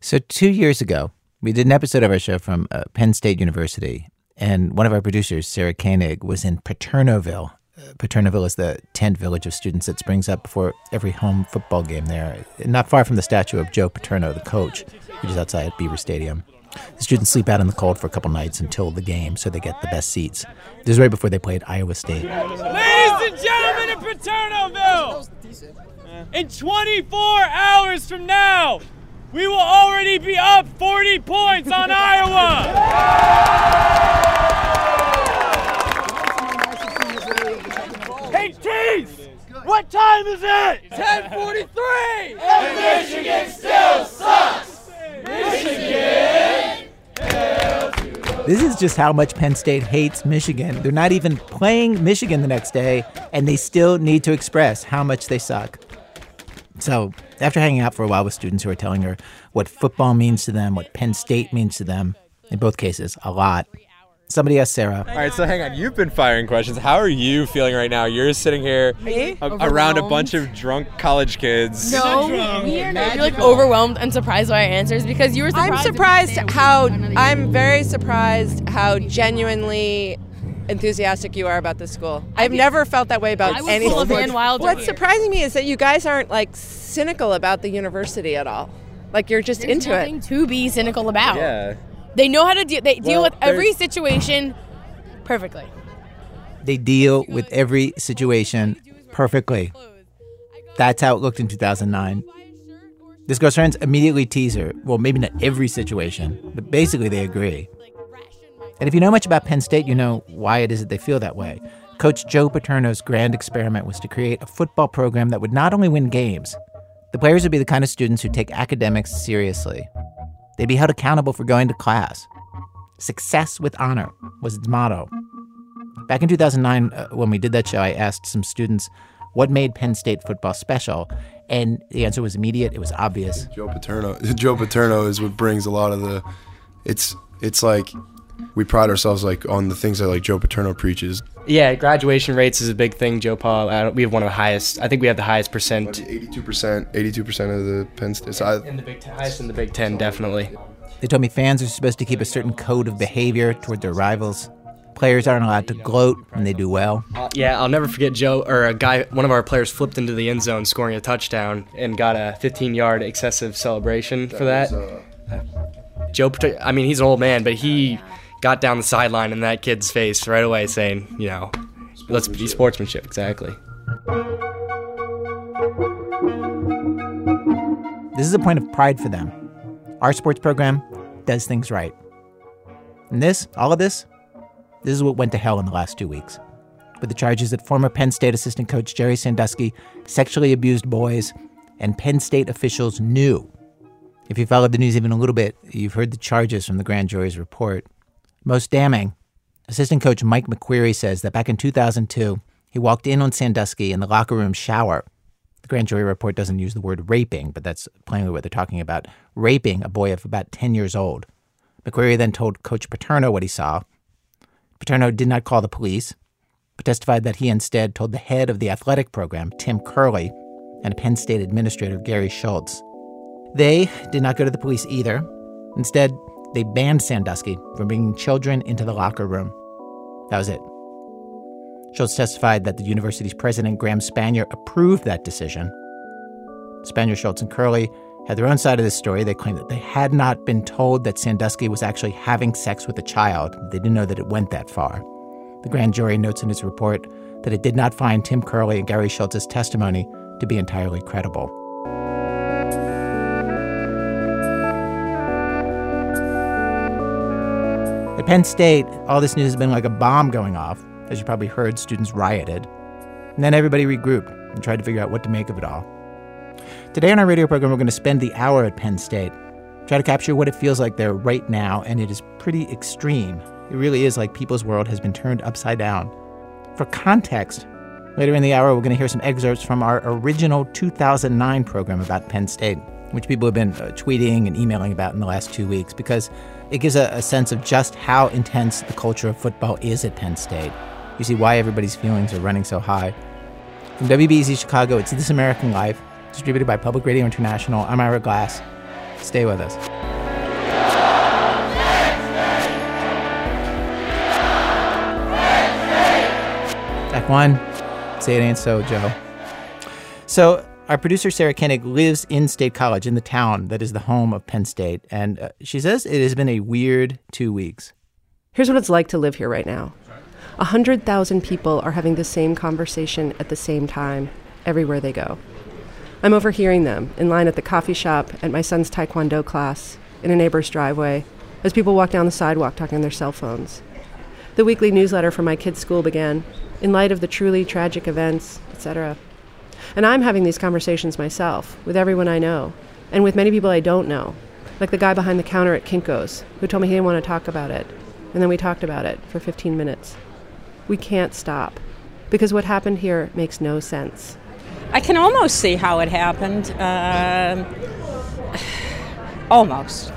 So, two years ago, we did an episode of our show from uh, Penn State University, and one of our producers, Sarah Koenig, was in Paternoville. Uh, Paternoville is the tent village of students that springs up before every home football game there, not far from the statue of Joe Paterno, the coach, which is outside Beaver Stadium. The students sleep out in the cold for a couple nights until the game, so they get the best seats. This is right before they played Iowa State. Ladies and gentlemen of Paternoville, in 24 hours from now, we will already be up 40 points on Iowa. Hey, Chiefs! What time is it? 10:43. And Michigan still sucks. Michigan. This is just how much Penn State hates Michigan. They're not even playing Michigan the next day, and they still need to express how much they suck. So, after hanging out for a while with students who are telling her what football means to them, what Penn State means to them, in both cases, a lot, somebody asked Sarah, All right, so hang on. You've been firing questions. How are you feeling right now? You're sitting here a- around a bunch of drunk college kids. No, you're like overwhelmed and surprised by our answers because you were surprised. I'm surprised how I'm very surprised how genuinely enthusiastic you are about this school. I've never felt that way about I was any full of Van Wilder What's here. surprising me is that you guys aren't like cynical about the university at all. Like you're just There's into nothing it. to be cynical about. Yeah. They know how to deal. They deal Well, with every situation perfectly. they deal with every situation perfectly. That's how it looked in 2009. This girl's friends immediately tease her. Well, maybe not every situation, but basically they agree. And if you know much about Penn State, you know why it is that they feel that way. Coach Joe Paterno's grand experiment was to create a football program that would not only win games, the players would be the kind of students who take academics seriously. They'd be held accountable for going to class. Success with honor was its motto. Back in 2009, uh, when we did that show, I asked some students what made Penn State football special, and the answer was immediate. It was obvious. Joe Paterno. Joe Paterno is what brings a lot of the. It's it's like we pride ourselves like on the things that like Joe Paterno preaches. Yeah, graduation rates is a big thing, JoePa. I don't, we have one of the highest. I think we have the highest percent Eighty-two percent, eighty-two percent of the Penn State. So I, in the Big Ten, highest in the Big Ten, definitely. They told me fans are supposed to keep a certain code of behavior toward their rivals. Players aren't allowed to gloat when they do well. Uh, yeah, I'll never forget Joe or a guy. One of our players flipped into the end zone, scoring a touchdown, and got a 15-yard excessive celebration for that. Joe, Pater- I mean, he's an old man, but he got down the sideline in that kid's face right away, saying, you know, let's be sportsmanship. Exactly. This is a point of pride for them. Our sports program does things right. And this, all of this, this is what went to hell in the last two weeks. With the charges that former Penn State assistant coach Jerry Sandusky sexually abused boys, and Penn State officials knew. If you followed the news even a little bit, you've heard the charges from the grand jury's report. Most damning, assistant coach Mike McQueary says that back in 2002, he walked in on Sandusky in the locker room shower the grand jury report doesn't use the word raping, but that's plainly what they're talking about raping a boy of about 10 years old. McQueary then told Coach Paterno what he saw. Paterno did not call the police, but testified that he instead told the head of the athletic program, Tim Curley, and Penn State administrator, Gary Schultz. They did not go to the police either. Instead, they banned Sandusky from bringing children into the locker room. That was it. Schultz testified that the university's president, Graham Spanier, approved that decision. Spanier, Schultz, and Curley had their own side of this story. They claimed that they had not been told that Sandusky was actually having sex with a child. They didn't know that it went that far. The grand jury notes in its report that it did not find Tim Curley and Gary Schultz's testimony to be entirely credible. Penn State, all this news has been like a bomb going off. As you probably heard, students rioted. And then everybody regrouped and tried to figure out what to make of it all. Today on our radio program, we're going to spend the hour at Penn State, try to capture what it feels like there right now, and it is pretty extreme. It really is like people's world has been turned upside down. For context, later in the hour, we're going to hear some excerpts from our original 2009 program about Penn State, which people have been uh, tweeting and emailing about in the last two weeks, because it gives a, a sense of just how intense the culture of football is at Penn State. You see why everybody's feelings are running so high. From WBEZ Chicago, it's This American Life, distributed by Public Radio International. I'm Ira Glass. Stay with us. Act one. Say it ain't so, Joe. So, our producer Sarah Koenig lives in State College in the town that is the home of Penn State, and uh, she says it has been a weird two weeks. Here's what it's like to live here right now. A hundred thousand people are having the same conversation at the same time everywhere they go. I'm overhearing them in line at the coffee shop, at my son's taekwondo class, in a neighbor's driveway, as people walk down the sidewalk talking on their cell phones. The weekly newsletter from my kids' school began, in light of the truly tragic events, etc. And I'm having these conversations myself, with everyone I know, and with many people I don't know, like the guy behind the counter at Kinko's, who told me he didn't want to talk about it. And then we talked about it for 15 minutes. We can't stop, because what happened here makes no sense. I can almost see how it happened. Um almost.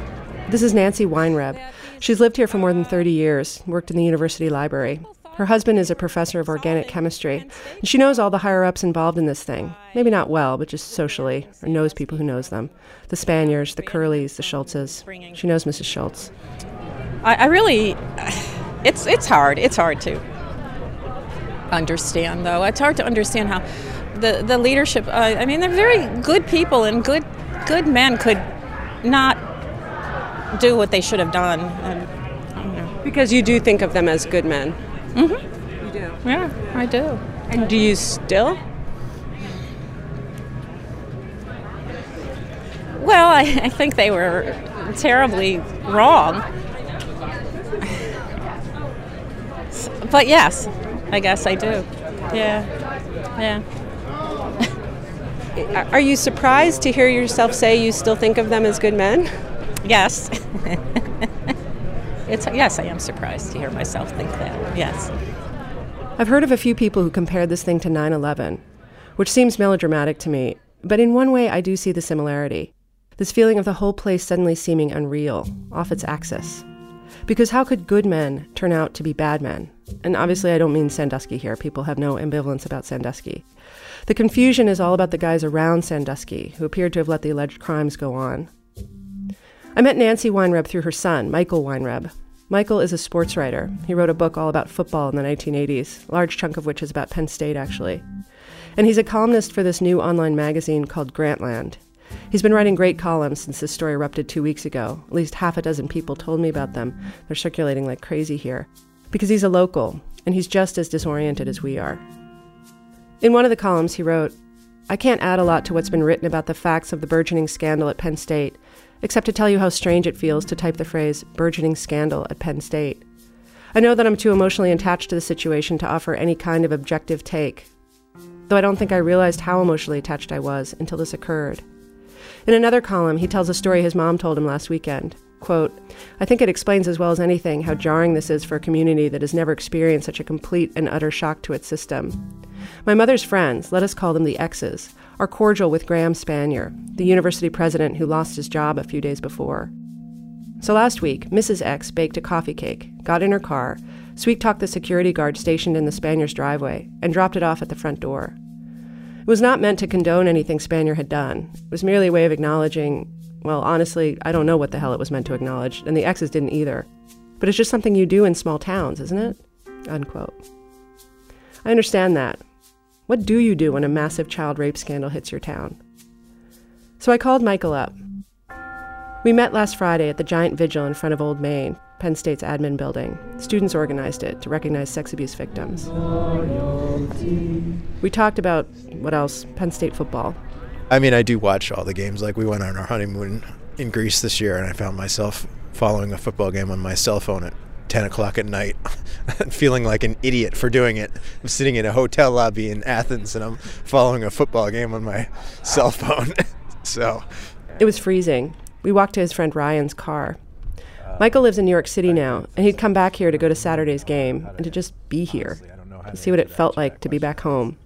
This is Nancy Weinreb. She's lived here for more than 30 years, worked in the university library. Her husband is a professor of organic chemistry, and she knows all the higher ups involved in this thing. Maybe not well, but just socially, or knows people who knows them. The Spaniers, the Curleys, the Schultzes. She knows Mrs. Schultz. I, I really, it's it's hard. It's hard to understand, though. It's hard to understand how the the leadership. Uh, I mean, they're very good people, and good good men could not do what they should have done. And, Because you do think of them as good men. Mm-hmm. You do? Yeah, I do. And do you still? Well, I, I think they were terribly wrong. But yes, I guess I do. Yeah. Yeah. Are you surprised to hear yourself say you still think of them as good men? Yes. it's yes, I am surprised to hear myself think that. Yes. I've heard of a few people who compared this thing to 9 11, which seems melodramatic to me, but in one way I do see the similarity. This feeling of the whole place suddenly seeming unreal, off its axis. Because how could good men turn out to be bad men? And obviously, I don't mean Sandusky here. People have no ambivalence about Sandusky. The confusion is all about the guys around Sandusky who appeared to have let the alleged crimes go on. I met Nancy Weinreb through her son, Michael Weinreb. Michael is a sports writer. He wrote a book all about football in the 1980s, a large chunk of which is about Penn State, actually. And he's a columnist for this new online magazine called Grantland. He's been writing great columns since this story erupted two weeks ago. At least half a dozen people told me about them. They're circulating like crazy here. Because he's a local, and he's just as disoriented as we are. In one of the columns, he wrote, I can't add a lot to what's been written about the facts of the burgeoning scandal at Penn State, except to tell you how strange it feels to type the phrase burgeoning scandal at Penn State. I know that I'm too emotionally attached to the situation to offer any kind of objective take, though I don't think I realized how emotionally attached I was until this occurred. In another column, he tells a story his mom told him last weekend. Quote, I think it explains as well as anything how jarring this is for a community that has never experienced such a complete and utter shock to its system. My mother's friends, let us call them the X's, are cordial with Graham Spanier, the university president who lost his job a few days before. So last week, Mrs. X baked a coffee cake, got in her car, sweet talked the security guard stationed in the Spanier's driveway, and dropped it off at the front door. It was not meant to condone anything Spanier had done. It was merely a way of acknowledging, well, honestly, I don't know what the hell it was meant to acknowledge, and the X's didn't either. But it's just something you do in small towns, isn't it? Unquote. I understand that. What do you do when a massive child rape scandal hits your town? So I called Michael up. We met last Friday at the giant vigil in front of Old Main, Penn State's admin building. Students organized it to recognize sex abuse victims. We talked about, what else? Penn State football. I mean, I do watch all the games. Like, we went on our honeymoon in Greece this year, and I found myself following a football game on my cell phone at 10 o'clock at night, feeling like an idiot for doing it. I'm sitting in a hotel lobby in Athens, and I'm following a football game on my cell phone. so. It was freezing. We walked to his friend Ryan's car. Michael lives in New York City now, and he'd come back here to go to Saturday's game and to just be here, to see what it felt like to be back home.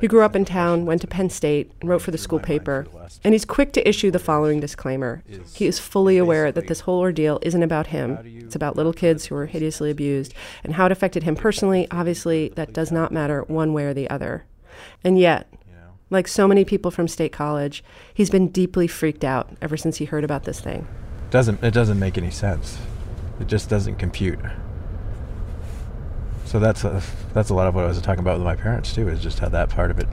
He grew up in town, went to Penn State, and wrote for the school paper. And he's quick to issue the following disclaimer. He is fully aware that this whole ordeal isn't about him. It's about little kids who were hideously abused. And how it affected him personally, obviously, that does not matter one way or the other. And yet, Like so many people from State College, he's been deeply freaked out ever since he heard about this thing. Doesn't it doesn't make any sense. It just doesn't compute. So that's a, that's a lot of what I was talking about with my parents too. Is just how that part of it,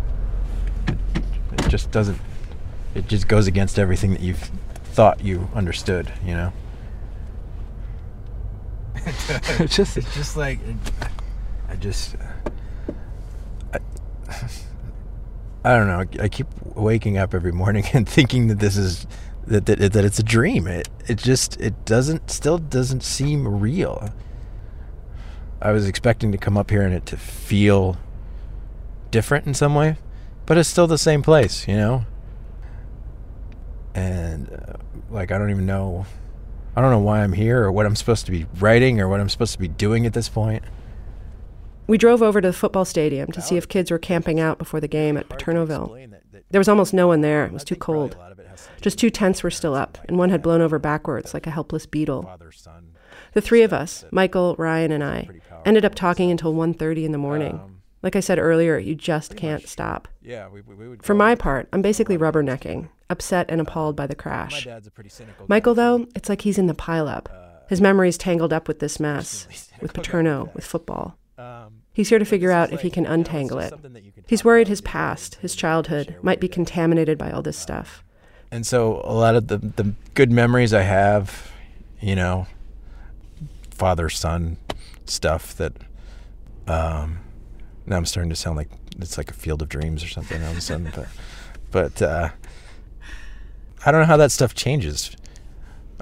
it, just doesn't. It just goes against everything that you've thought you understood. You know. it's just it's just like I just I, I don't know. I keep waking up every morning and thinking that this is that that, that it's a dream. It it just it doesn't still doesn't seem real. I was expecting to come up here and it to feel different in some way, but it's still the same place, you know. And uh, like I don't even know I don't know why I'm here or what I'm supposed to be writing or what I'm supposed to be doing at this point. We drove over to the football stadium to see if kids were camping out before the game at Paternoville. There was almost no one there. It was too cold. Just two tents were still up, and one had blown over backwards like a helpless beetle. The three of us, Michael, Ryan, and I, ended up talking until 1.30 in the morning. Like I said earlier, you just can't stop. Yeah, we, we For my part, I'm basically rubbernecking, upset and appalled by the crash. Michael, though, it's like he's in the pileup. His memory's tangled up with this mess, with Paterno, with football. He's here to figure out if he can untangle it. He's worried his past, his childhood, might be contaminated by all this stuff. And so a lot of the the good memories I have, you know, father son stuff that um now I'm starting to sound like it's like a field of dreams or something all of a sudden but but uh I don't know how that stuff changes.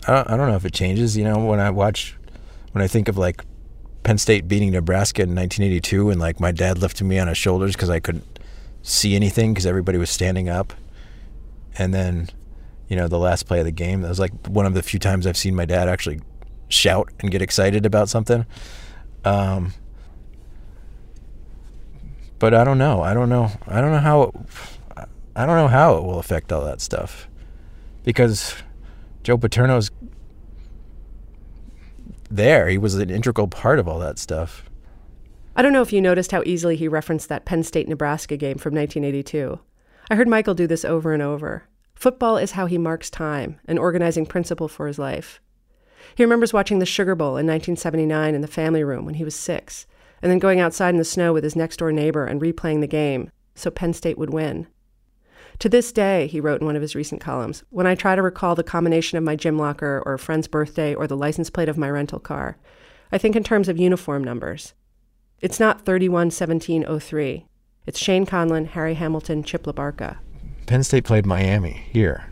I don't, I don't know if it changes, you know, when I watch when I think of like Penn State beating Nebraska in 1982 and like my dad lifted me on his shoulders because I couldn't see anything because everybody was standing up. And then, you know, the last play of the game, that was like one of the few times I've seen my dad actually shout and get excited about something. Um, but I don't know. I don't know. I don't know how. It, I don't know how it will affect all that stuff, because Joe Paterno's there. He was an integral part of all that stuff. I don't know if you noticed how easily he referenced that Penn State Nebraska game from 1982. I heard Michael do this over and over. Football is how he marks time, an organizing principle for his life. He remembers watching the Sugar Bowl in 1979 in the family room when he was six, and then going outside in the snow with his next door neighbor and replaying the game so Penn State would win. To this day, he wrote in one of his recent columns, when I try to recall the combination of my gym locker or a friend's birthday or the license plate of my rental car, I think in terms of uniform numbers. It's not 311703. It's Shane Conlan, Harry Hamilton, Chip LaBarca. Penn State played Miami here,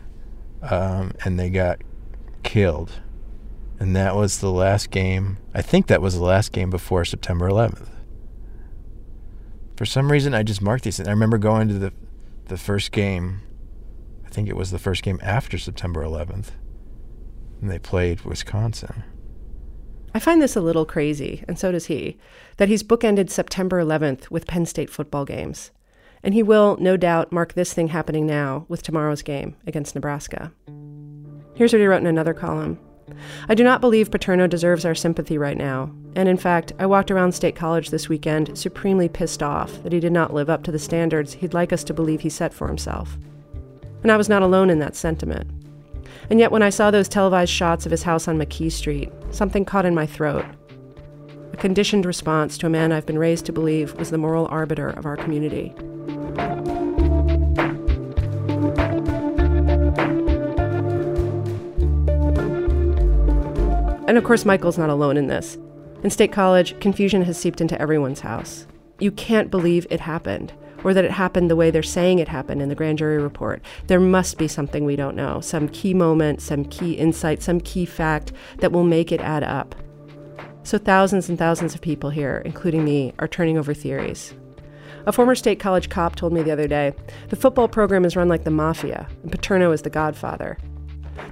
um, and they got killed. And that was the last game. I think that was the last game before September 11th. For some reason, I just marked these. I remember going to the the first game. I think it was the first game after September 11th, and they played Wisconsin. I find this a little crazy, and so does he, that he's bookended September 11th with Penn State football games. And he will, no doubt, mark this thing happening now with tomorrow's game against Nebraska. Here's what he wrote in another column I do not believe Paterno deserves our sympathy right now. And in fact, I walked around State College this weekend supremely pissed off that he did not live up to the standards he'd like us to believe he set for himself. And I was not alone in that sentiment. And yet, when I saw those televised shots of his house on McKee Street, something caught in my throat. A conditioned response to a man I've been raised to believe was the moral arbiter of our community. And of course, Michael's not alone in this. In State College, confusion has seeped into everyone's house. You can't believe it happened, or that it happened the way they're saying it happened in the grand jury report. There must be something we don't know, some key moment, some key insight, some key fact that will make it add up. So thousands and thousands of people here, including me, are turning over theories. A former state college cop told me the other day the football program is run like the mafia, and Paterno is the godfather.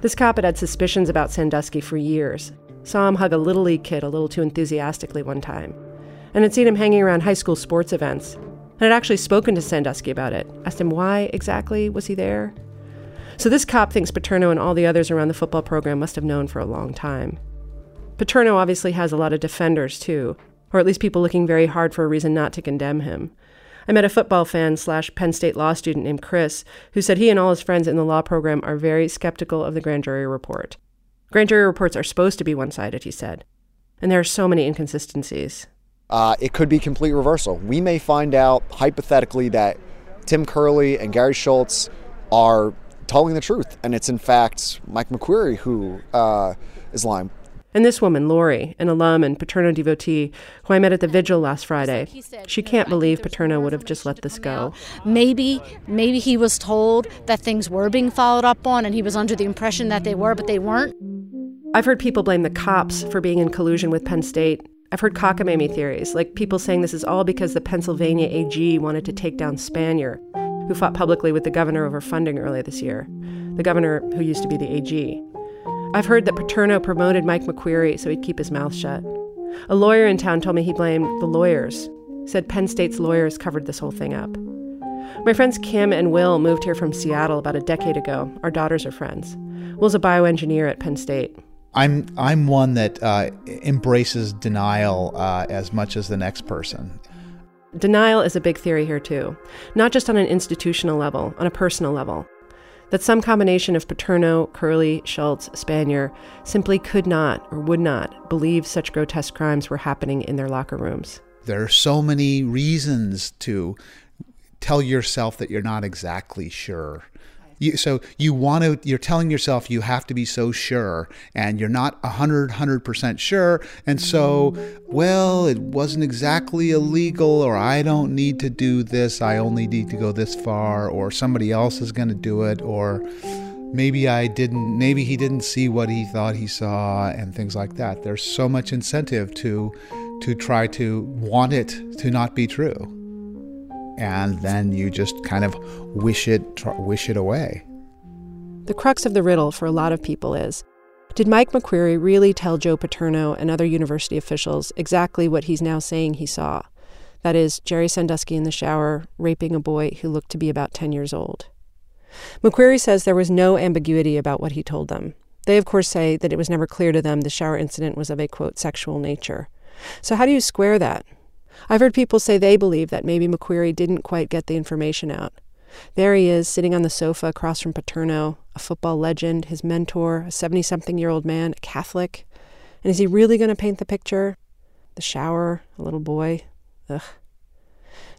This cop had had suspicions about Sandusky for years, Saw him hug a Little League kid a little too enthusiastically one time. And had seen him hanging around high school sports events. And had actually spoken to Sandusky about it. Asked him why exactly was he there? So this cop thinks Paterno and all the others around the football program must have known for a long time. Paterno obviously has a lot of defenders too, or at least people looking very hard for a reason not to condemn him. I met a football fan slash Penn State law student named Chris who said he and all his friends in the law program are very skeptical of the grand jury report. Grand jury reports are supposed to be one sided, he said. And there are so many inconsistencies. Uh, it could be complete reversal. We may find out hypothetically that Tim Curley and Gary Schultz are telling the truth, and it's in fact Mike McQueary who uh, is lying. And this woman, Lori, an alum and Paterno devotee, who I met at the vigil last Friday, she can't believe Paterno would have just let this go. Maybe, maybe he was told that things were being followed up on, and he was under the impression that they were, but they weren't. I've heard people blame the cops for being in collusion with Penn State. I've heard cockamamie theories, like people saying this is all because the Pennsylvania AG wanted to take down Spanier, who fought publicly with the governor over funding earlier this year, the governor who used to be the AG. I've heard that Paterno promoted Mike McQueary so he'd keep his mouth shut. A lawyer in town told me he blamed the lawyers, said Penn State's lawyers covered this whole thing up. My friends Kim and Will moved here from Seattle about a decade ago. Our daughters are friends. Will's a bioengineer at Penn State. I'm I'm one that uh, embraces denial uh, as much as the next person. Denial is a big theory here too, not just on an institutional level, on a personal level that some combination of Paterno, Curley, Schultz, Spanier simply could not or would not believe such grotesque crimes were happening in their locker rooms. There are so many reasons to tell yourself that you're not exactly sure. You, so you want to you're telling yourself you have to be so sure and you're not 100 100% sure and so well it wasn't exactly illegal or I don't need to do this I only need to go this far or somebody else is going to do it or maybe I didn't maybe he didn't see what he thought he saw and things like that. There's so much incentive to to try to want it to not be true and then you just kind of wish it wish it away. The crux of the riddle for a lot of people is did Mike McQueary really tell Joe Paterno and other university officials exactly what he's now saying he saw? That is, Jerry Sandusky in the shower raping a boy who looked to be about 10 years old. McQueary says there was no ambiguity about what he told them. They, of course, say that it was never clear to them the shower incident was of a, quote, sexual nature. So, how do you square that? I've heard people say they believe that maybe McQueary didn't quite get the information out. There he is, sitting on the sofa across from Paterno, a football legend, his mentor, a 70 something year old man, a Catholic. And is he really going to paint the picture? The shower, a little boy. Ugh.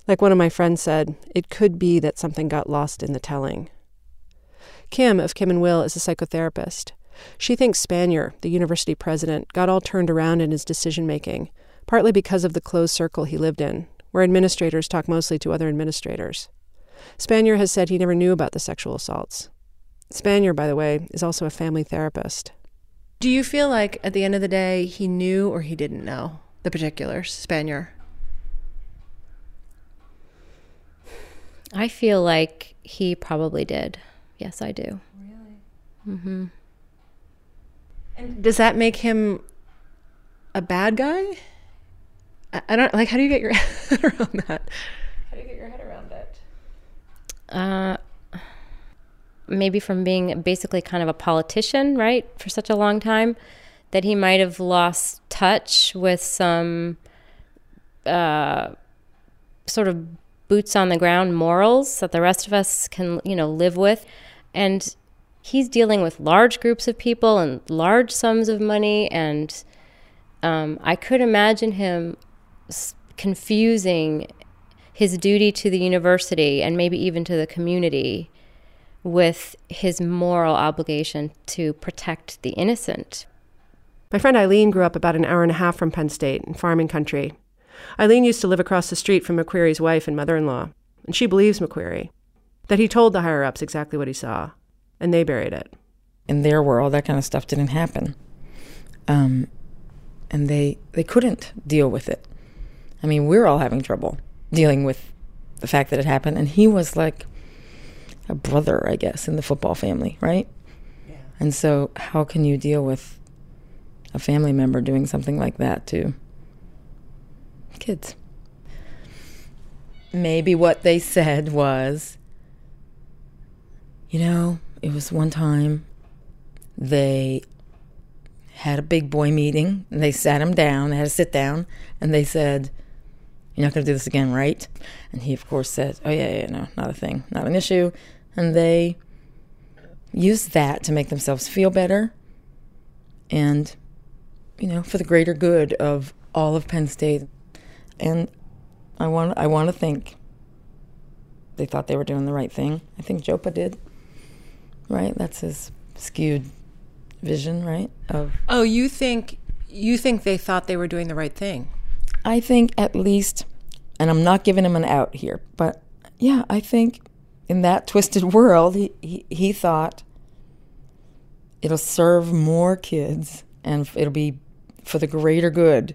Like one of my friends said, it could be that something got lost in the telling. Kim of Kim and Will is a psychotherapist. She thinks Spanier, the university president, got all turned around in his decision making partly because of the closed circle he lived in, where administrators talk mostly to other administrators. Spanier has said he never knew about the sexual assaults. Spanier, by the way, is also a family therapist. Do you feel like at the end of the day he knew or he didn't know the particulars, Spanier? I feel like he probably did. Yes, I do. Really? Mm-hmm. And does that make him a bad guy? I don't like. How do you get your head around that? How do you get your head around it? Uh, maybe from being basically kind of a politician, right, for such a long time, that he might have lost touch with some uh, sort of boots on the ground morals that the rest of us can, you know, live with, and he's dealing with large groups of people and large sums of money and. Um, I could imagine him confusing his duty to the university and maybe even to the community with his moral obligation to protect the innocent. My friend Eileen grew up about an hour and a half from Penn State in farming country. Eileen used to live across the street from McQueary's wife and mother in law, and she believes McQueary, that he told the higher ups exactly what he saw, and they buried it. In their world, that kind of stuff didn't happen. Um, and they, they couldn't deal with it. I mean, we're all having trouble dealing with the fact that it happened. And he was like a brother, I guess, in the football family, right? Yeah. And so, how can you deal with a family member doing something like that to kids? Maybe what they said was, you know, it was one time they had a big boy meeting and they sat him down, they had a sit down, and they said, You're not going to do this again, right? And he, of course, said, Oh, yeah, yeah, no, not a thing, not an issue. And they used that to make themselves feel better and, you know, for the greater good of all of Penn State. And I want, I want to think they thought they were doing the right thing. I think JoePa did, right? That's his skewed vision, right? Of Oh, you think you think they thought they were doing the right thing? I think at least, and I'm not giving him an out here, but yeah, I think in that twisted world, he, he, he thought it'll serve more kids and it'll be for the greater good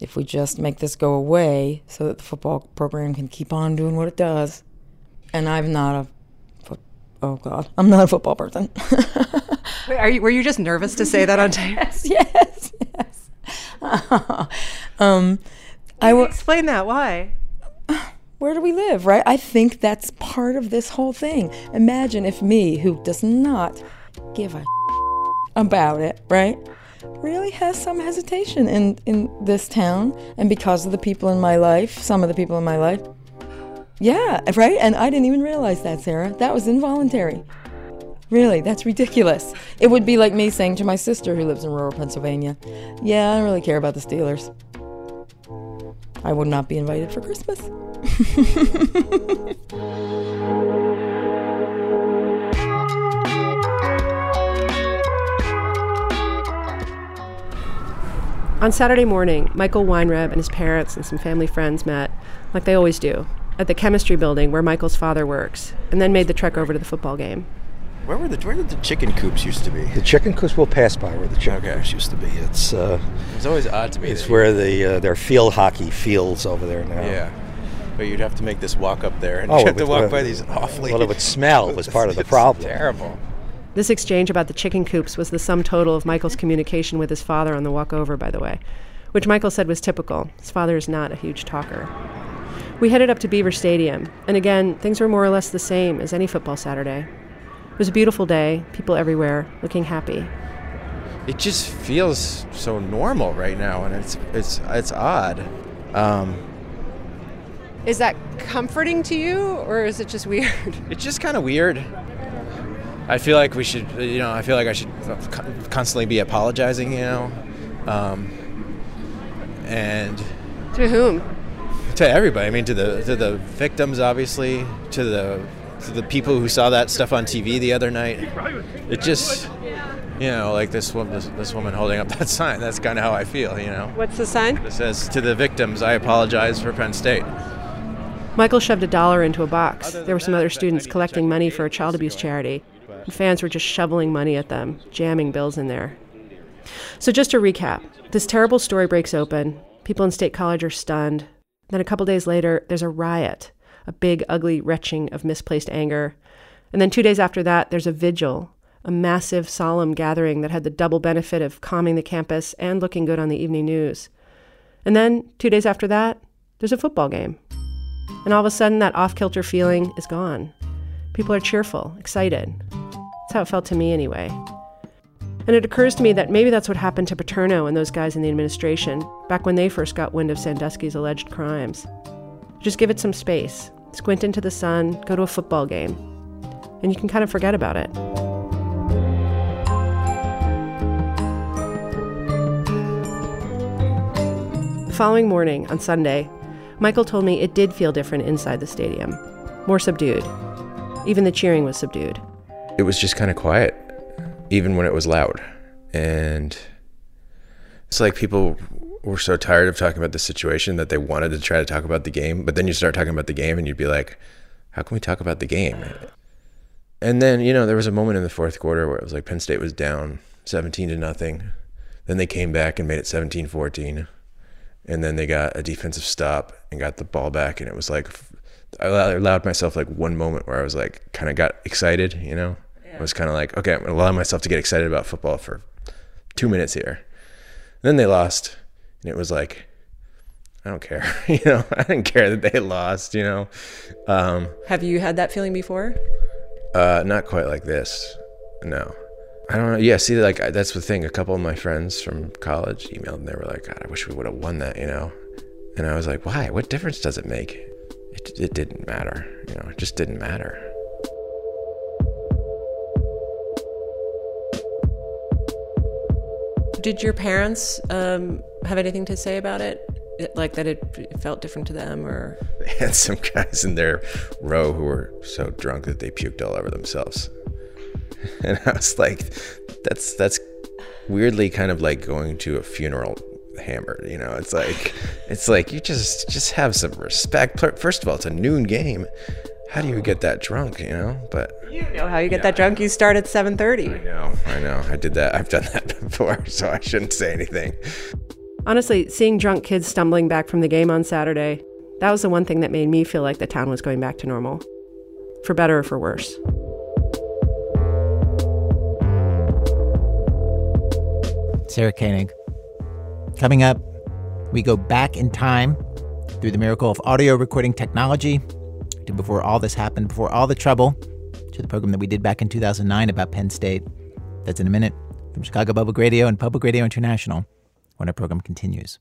if we just make this go away so that the football program can keep on doing what it does. And I'm not a, fo- oh God, I'm not a football person. Wait, are you, were you just nervous to say that on tape? yes, yes, yes. um, I will explain that. Why? Where do we live, right? I think that's part of this whole thing. Imagine if me, who does not give a about it, right, really has some hesitation in in this town, and because of the people in my life, some of the people in my life, yeah, right. And I didn't even realize that, Sarah. That was involuntary. Really, that's ridiculous. It would be like me saying to my sister who lives in rural Pennsylvania, Yeah, I don't really care about the Steelers. I would not be invited for Christmas. On Saturday morning, Michael Weinreb and his parents and some family friends met, like they always do, at the chemistry building where Michael's father works, and then made the trek over to the football game. Where were the where did the chicken coops used to be? The chicken coops will pass by where the chicken coops used to be. It's uh, It's always odd to me. it's where the uh, their field hockey fields over there now. Yeah. But you'd have to make this walk up there, and Oh, you have it to walk well, by these awfully. well, it would smell was part of the It's problem. Terrible. This exchange about the chicken coops was the sum total of Michael's communication with his father on the walk over, by the way, which Michael said was typical. His father is not a huge talker. We headed up to Beaver Stadium, and again, things were more or less the same as any football Saturday. It was a beautiful day, people everywhere, looking happy. It just feels so normal right now, and it's it's it's odd. Um, Is that comforting to you, or is it just weird? it's just kind of weird. I feel like we should, you know, I feel like I should constantly be apologizing, you know, um, and To whom? to everybody. I mean, to the to the victims, obviously, to the to the people who saw that stuff on TV the other night. It just, you know, like this woman, this, this woman holding up that sign. That's kind of how I feel, you know. What's the sign? It says, "To the victims, I apologize for Penn State." Michael shoved a dollar into a box. There were some other students collecting money for a child abuse charity. And fans were just shoveling money at them, jamming bills in there. So, just to recap this terrible story breaks open. People in State College are stunned. Then, a couple days later, there's a riot, a big, ugly retching of misplaced anger. And then, two days after that, there's a vigil, a massive, solemn gathering that had the double benefit of calming the campus and looking good on the evening news. And then, two days after that, there's a football game. And all of a sudden, that off kilter feeling is gone. People are cheerful, excited. That's how it felt to me, anyway. And it occurs to me that maybe that's what happened to Paterno and those guys in the administration back when they first got wind of Sandusky's alleged crimes. Just give it some space, squint into the sun, go to a football game, and you can kind of forget about it. The following morning, on Sunday, Michael told me it did feel different inside the stadium, more subdued. Even the cheering was subdued. It was just kind of quiet, even when it was loud, and it's like people were so tired of talking about the situation that they wanted to try to talk about the game. But then you start talking about the game, and you'd be like, "How can we talk about the game?" And then you know there was a moment in the fourth quarter where it was like Penn State was down 17 to nothing. Then they came back and made it 17-14. And then they got a defensive stop and got the ball back and it was like I allowed myself like one moment where I was like kind of got excited, you know. I was kind of like, okay, I'm gonna allow myself to get excited about football for two minutes here. then they lost, and it was like, I don't care, you know. I didn't care that they lost, you know. Um, Have you had that feeling before? uh, not quite like this, no. I don't know. Yeah, see, like that's the thing. A couple of my friends from college emailed and they were like, "God, I wish we would have won that," you know. And I was like, why? What difference does it make? It, it didn't matter. You know, it just didn't matter. Did your parents um, have anything to say about it? Like that it felt different to them, or They had some guys in their row who were so drunk that they puked all over themselves. And I was like, that's that's weirdly kind of like going to a funeral hammered, you know. It's like it's like you just just have some respect. First of all, it's a noon game. How do you get that drunk, you know? But you know how you get that drunk? You start at seven thirty. I know, I know. I did that. I've done that before, so I shouldn't say anything. Honestly, seeing drunk kids stumbling back from the game on Saturday, that was the one thing that made me feel like the town was going back to normal. For better or for worse. Sarah Koenig. Coming up, we go back in time through the miracle of audio recording technology to before all this happened, before all the trouble, to the program that we did back in 2009 about Penn State. That's in a minute from Chicago Public Radio and Public Radio International when our program continues.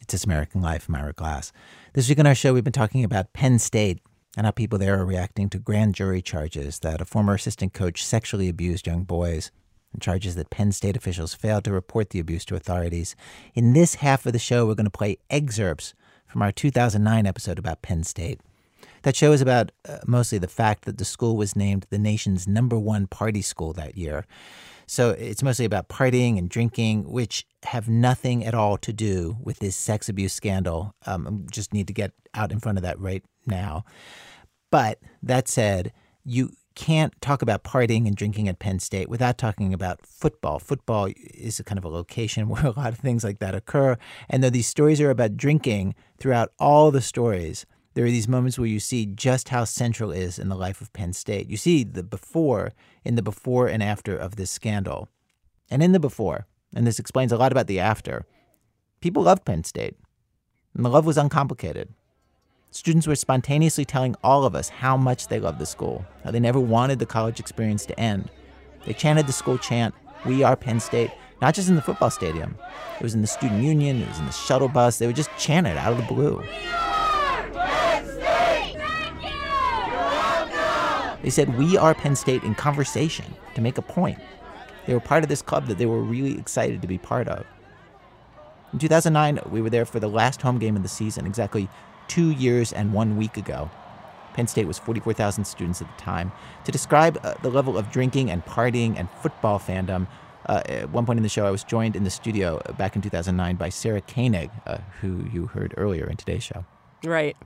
It's This American Life. I'm Ira Glass. This week on our show, we've been talking about Penn State and how people there are reacting to grand jury charges that a former assistant coach sexually abused young boys and charges that Penn State officials failed to report the abuse to authorities. In this half of the show, we're going to play excerpts from our 2009 episode about Penn State. That show is about uh, mostly the fact that the school was named the nation's number one party school that year. So it's mostly about partying and drinking, which have nothing at all to do with this sex abuse scandal. Um, just need to get out in front of that right now. But that said, you can't talk about partying and drinking at Penn State without talking about football. Football is a kind of a location where a lot of things like that occur. And though these stories are about drinking, throughout all the stories, there are these moments where you see just how central is in the life of Penn State. You see the before in the before and after of this scandal. And in the before, and this explains a lot about the after, people loved Penn State. And the love was uncomplicated. Students were spontaneously telling all of us how much they loved the school, how they never wanted the college experience to end. They chanted the school chant, We are Penn State, not just in the football stadium. It was in the student union, it was in the shuttle bus. They would just chant it out of the blue. They said, We are Penn State in conversation to make a point. They were part of this club that they were really excited to be part of. In 2009, we were there for the last home game of the season, exactly two years and one week ago. Penn State was 44,000 students at the time. To describe uh, the level of drinking and partying and football fandom, uh, at one point in the show, I was joined in the studio back in 2009 by Sarah Koenig, uh, who you heard earlier in today's show. Right.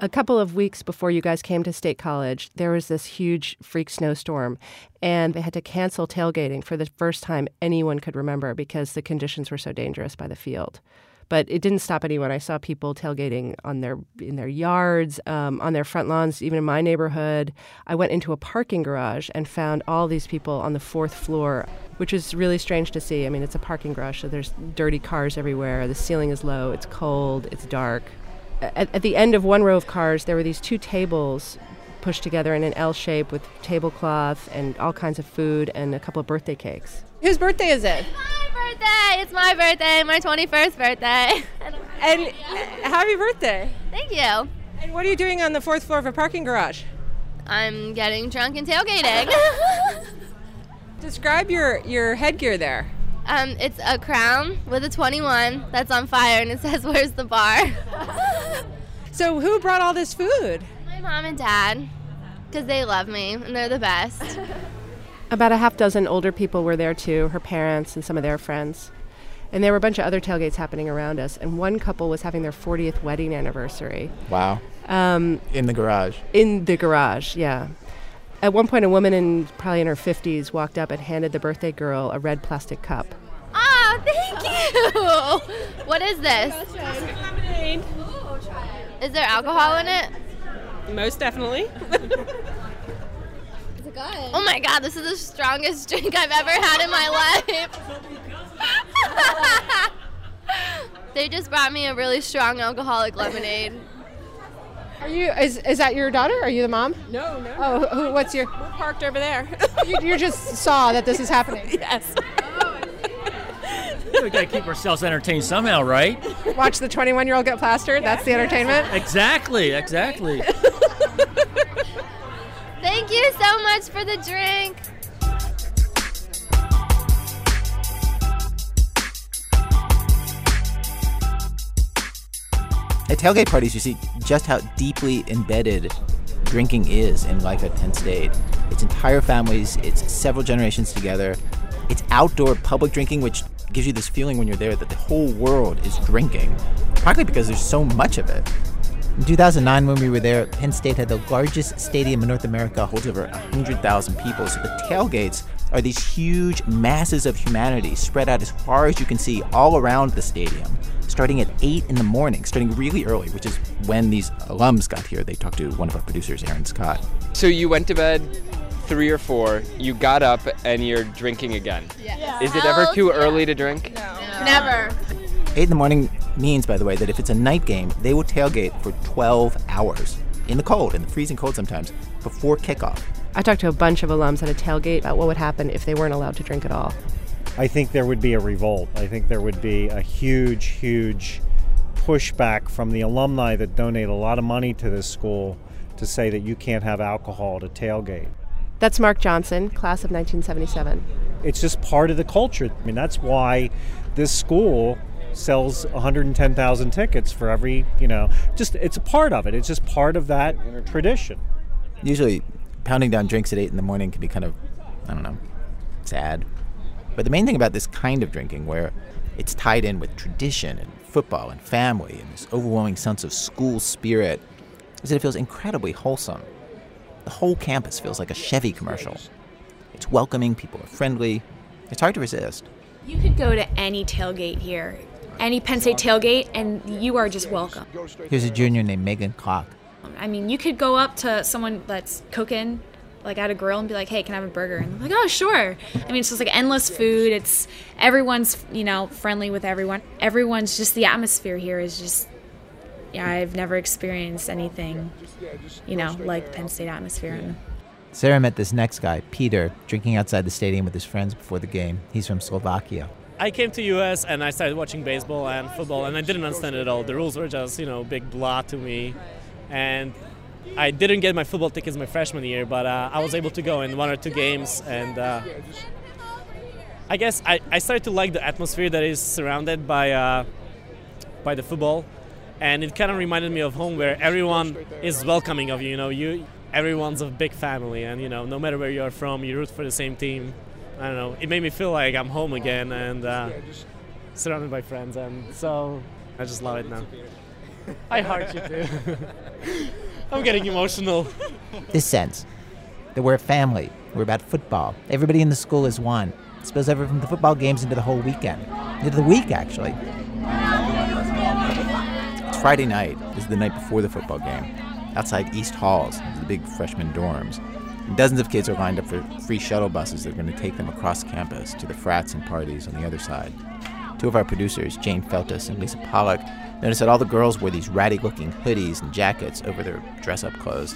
A couple of weeks before you guys came to State College, there was this huge freak snowstorm, and they had to cancel tailgating for the first time anyone could remember because the conditions were so dangerous by the field. But it didn't stop anyone. I saw people tailgating on their in their yards, um, on their front lawns, even in my neighborhood. I went into a parking garage and found all these people on the fourth floor, which is really strange to see. I mean, it's a parking garage, so there's dirty cars everywhere. The ceiling is low. It's cold. It's dark at, at, the end of one row of cars, there were these two tables pushed together in an L shape with tablecloth and all kinds of food and a couple of birthday cakes. Whose birthday is it? My birthday! It's my birthday, my 21st birthday. and happy birthday! Thank you. And what are you doing on the fourth floor of a parking garage? I'm getting drunk and tailgating. Describe your, your headgear there. Um, it's a crown with a 21 that's on fire and it says, Where's the bar? So, who brought all this food? My mom and dad, because they love me and they're the best. About a half dozen older people were there too, her parents and some of their friends. And there were a bunch of other tailgates happening around us. And one couple was having their 40th wedding anniversary. Wow. Um, in the garage. In the garage, yeah. At one point, a woman in probably in her 50s walked up and handed the birthday girl a red plastic cup. Oh, thank you. what is this? Lemonade. Is there alcohol in it? Most definitely. Is it good? Oh my god, this is the strongest drink I've ever had in my life. they just brought me a really strong alcoholic lemonade. Are you? Is, is that your daughter? Are you the mom? No, no. Oh, who, what's your? We're parked over there. you, you just saw that this is happening. yes. Oh. we gotta keep ourselves entertained somehow, right? Watch the 21 year old get plastered. That's the entertainment. Exactly, exactly. Thank you so much for the drink. At tailgate parties, you see just how deeply embedded drinking is in life at Penn State. It's entire families, it's several generations together. It's outdoor public drinking, which gives you this feeling when you're there that the whole world is drinking, partly because there's so much of it. In 2009, when we were there, Penn State had the largest stadium in North America, holds over 100,000 people. So the tailgates are these huge masses of humanity spread out as far as you can see all around the stadium, starting at 8 in the morning, starting really early, which is when these alums got here. They talked to one of our producers, Aaron Scott. So you went to bed three or four, you got up and you're drinking again. Yeah. Is it ever too early to drink? No. Never. 8 in the morning means, by the way, that if it's a night game, they will tailgate for 12 hours in the cold, in the freezing cold sometimes, before kickoff. I talked to a bunch of alums at a tailgate about what would happen if they weren't allowed to drink at all. I think there would be a revolt. I think there would be a huge, huge pushback from the alumni that donate a lot of money to this school to say that you can't have alcohol at a tailgate. That's Mark Johnson, class of 1977. It's just part of the culture. I mean, that's why this school sells 110,000 tickets for every, you know, just it's a part of it. It's just part of that tradition. Usually, pounding down drinks at 8 in the morning can be kind of, I don't know, sad. But the main thing about this kind of drinking, where it's tied in with tradition and football and family and this overwhelming sense of school spirit, is that it feels incredibly wholesome. The whole campus feels like a Chevy commercial. It's welcoming, people are friendly. It's hard to resist. You could go to any tailgate here, any Penn State tailgate, and you are just welcome. Here's a junior named Megan Klock. I mean, you could go up to someone that's cooking, like at a grill, and be like, "Hey, can I have a burger?" And they're like, "Oh, sure." I mean, it's just like endless food. It's everyone's, you know, friendly with everyone. Everyone's just the atmosphere here is just. Yeah, I've never experienced anything, you know, like Penn State atmosphere. And Sarah met this next guy, Peter, drinking outside the stadium with his friends before the game. He's from Slovakia. I came to US and I started watching baseball and football and I didn't understand it at all. The rules were just, you know, big blah to me. And I didn't get my football tickets my freshman year, but uh, I was able to go in one or two games and uh, I guess I, I started to like the atmosphere that is surrounded by uh, by the football and it kind of reminded me of home where everyone is welcoming of you, you know, you everyone's a big family and you know, no matter where you're from, you root for the same team. I don't know. It made me feel like I'm home again and uh, surrounded by friends, and so I just love it now. I heart you too. I'm getting emotional. This sense that we're a family, we're about football. Everybody in the school is one. It spills over from the football games into the whole weekend, into the week actually. Friday night. Is the night before the football game. Outside East Halls, the big freshman dorms. Dozens of kids are lined up for free shuttle buses that are going to take them across campus to the frats and parties on the other side. Two of our producers, Jane Feltus and Lisa Pollak, noticed that all the girls wore these ratty looking hoodies and jackets over their dress up clothes.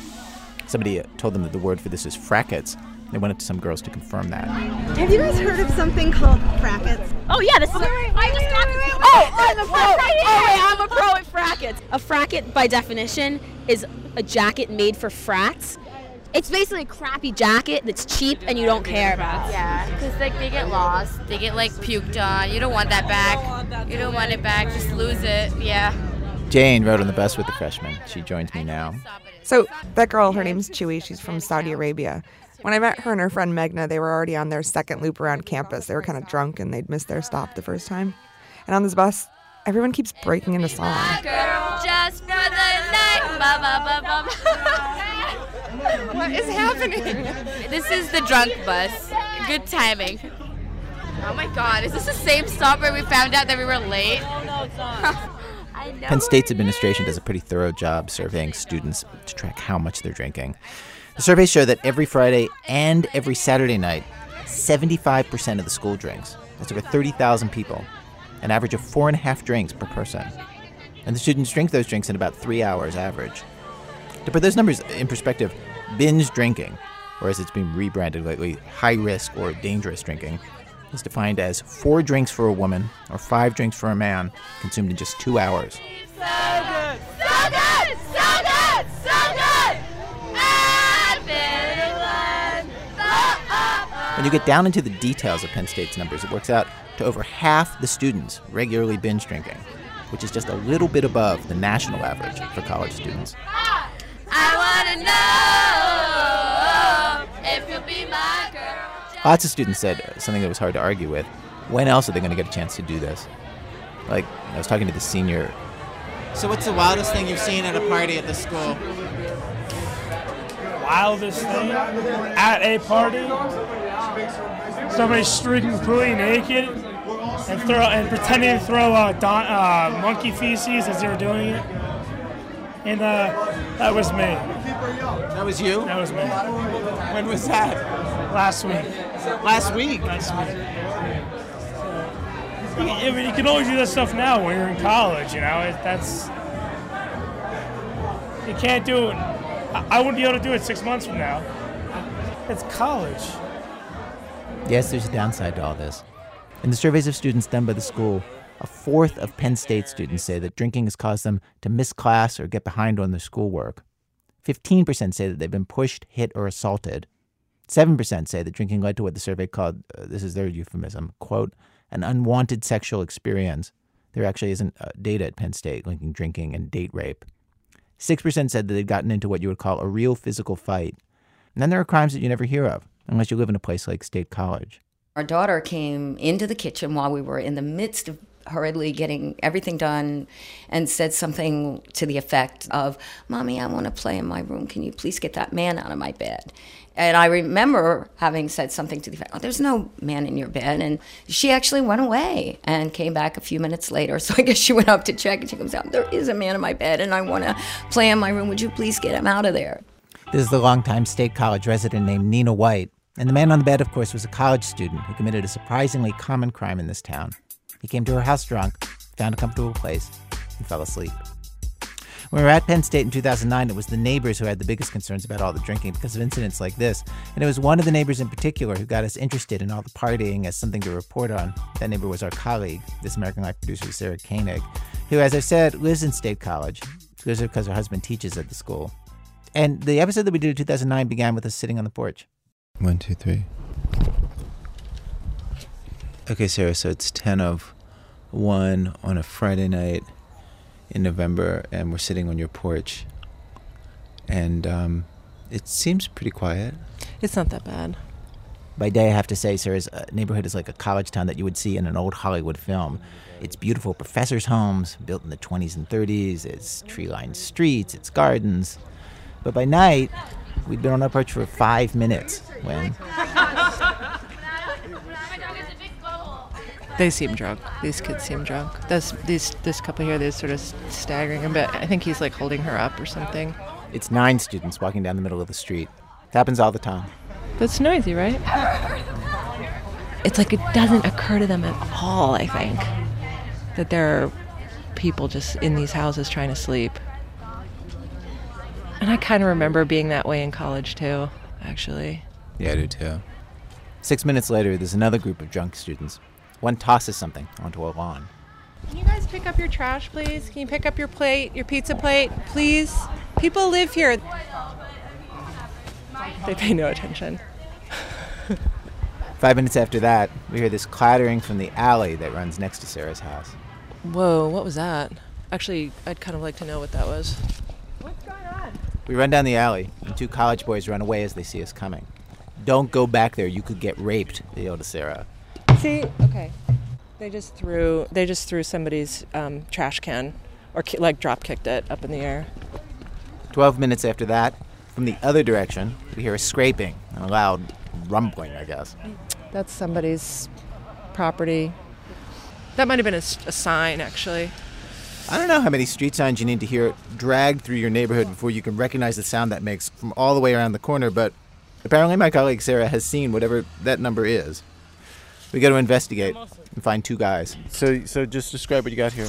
Somebody told them that the word for this is frackets. They went up to some girls to confirm that. Have you guys heard of something called frackets? Oh yeah, this is. I just got this. Oh, I'm a pro. Right. Oh, wait, I'm a pro oh, oh, at frackets. A fracket, by definition, is a jacket made for frats. It's basically a crappy jacket that's cheap and you don't care about. Yeah, because like they get lost, they get like puked on. You don't want that back. You don't want it back. Just lose it. Yeah. Jane rode on the bus with the freshmen. She joins me now. So that girl, her name's Chewy. She's from Saudi Arabia. When I met her and her friend Megna, they were already on their second loop around campus. They were kind of drunk and they'd missed their stop the first time. And on this bus, everyone keeps breaking into song. What is happening? This is the drunk bus. Good timing. Oh my god, is this the same stop where we found out that we were late? Penn State's administration does a pretty thorough job surveying students to track how much they're drinking. The surveys show that every Friday and every Saturday night, 75% of the school drinks. That's over 30,000 people, an average of four and a half drinks per person. And the students drink those drinks in about three hours average. To put those numbers in perspective, binge drinking, or as it's been rebranded lately, high risk or dangerous drinking, is defined as four drinks for a woman or five drinks for a man consumed in just two hours. So good! So good! So good! So good! When you get down into the details of Penn State's numbers, it works out to over half the students regularly binge drinking, which is just a little bit above the national average for college students. I wanna know if you'll be my girl. Lots of students said something that was hard to argue with. When else are they going to get a chance to do this? Like, I was talking to the senior. So, what's the wildest thing you've seen at a party at the school? Wildest thing at a party? Somebody streaking completely naked and throw and pretending to throw uh, don, uh, monkey feces as they were doing it. And uh, that was me. That was you? That was me. When was that? Last week. Last week? Last week. You, I mean, you can always do that stuff now when you're in college, you know? It, that's. You can't do it. I, I wouldn't be able to do it six months from now. It's college. Yes, there's a downside to all this. In the surveys of students done by the school, a fourth of Penn State students say that drinking has caused them to miss class or get behind on their schoolwork. 15% say that they've been pushed, hit, or assaulted. 7% say that drinking led to what the survey called, uh, this is their euphemism, quote, an unwanted sexual experience. There actually isn't uh, data at Penn State linking drinking and date rape. 6% said that they'd gotten into what you would call a real physical fight. And then there are crimes that you never hear of, unless you live in a place like State College. Our daughter came into the kitchen while we were in the midst of hurriedly getting everything done and said something to the effect of, Mommy, I want to play in my room. Can you please get that man out of my bed? And I remember having said something to the effect, oh, there's no man in your bed. And she actually went away and came back a few minutes later. So I guess she went up to check and she comes out, there is a man in my bed and I want to play in my room. Would you please get him out of there? This is the longtime State College resident named Nina White. And the man on the bed, of course, was a college student who committed a surprisingly common crime in this town. He came to her house drunk, found a comfortable place, and fell asleep. When we were at Penn State in 2009, it was the neighbors who had the biggest concerns about all the drinking because of incidents like this. And it was one of the neighbors in particular who got us interested in all the partying as something to report on. That neighbor was our colleague, This American Life producer Sarah Koenig, who, as I said, lives in State College. Lives there because her husband teaches at the school. And the episode that we did in 2009 began with us sitting on the porch. One, two, three. Okay, Sarah, so it's 10 of 1 on a Friday night in November, and we're sitting on your porch. And um, it seems pretty quiet. It's not that bad. By day, I have to say, Sarah's uh, neighborhood is like a college town that you would see in an old Hollywood film. It's beautiful professors' homes built in the 20s and 30s. It's tree lined streets, it's gardens. But by night, we'd been on our porch for five minutes when They seem drunk. These kids seem drunk. This these this couple here, they're sort of staggering a bit. I think he's like holding her up or something. it's nine students walking down the middle of the street. It happens all the time. That's noisy, right? It's like it doesn't occur to them at all. I think that there are people just in these houses trying to sleep. And I kind of remember being that way in college too, actually. Yeah, I do too. Six minutes later, there's another group of drunk students. One tosses something onto a lawn. Can you guys pick up your trash, please? Can you pick up your plate, your pizza plate, please? People live here. They pay no attention. Five minutes after that, we hear this clattering from the alley that runs next to Sarah's house. Whoa, what was that? Actually, I'd kind of like to know what that was. What's going on? We run down the alley, and two college boys run away as they see us coming. Don't go back there, you could get raped, they yell to Sarah. See, okay. They just threw they just threw somebody's um, trash can, or ki- like drop kicked it up in the air. Twelve minutes after that, from the other direction, we hear a scraping and a loud rumbling, I guess. That's somebody's property. That might have been a sign, actually. I don't know how many street signs you need to hear dragged through your neighborhood before you can recognize the sound that makes from all the way around the corner, but apparently my colleague Sarah has seen whatever that number is. We got to investigate and find two guys. So, so just describe what you got here.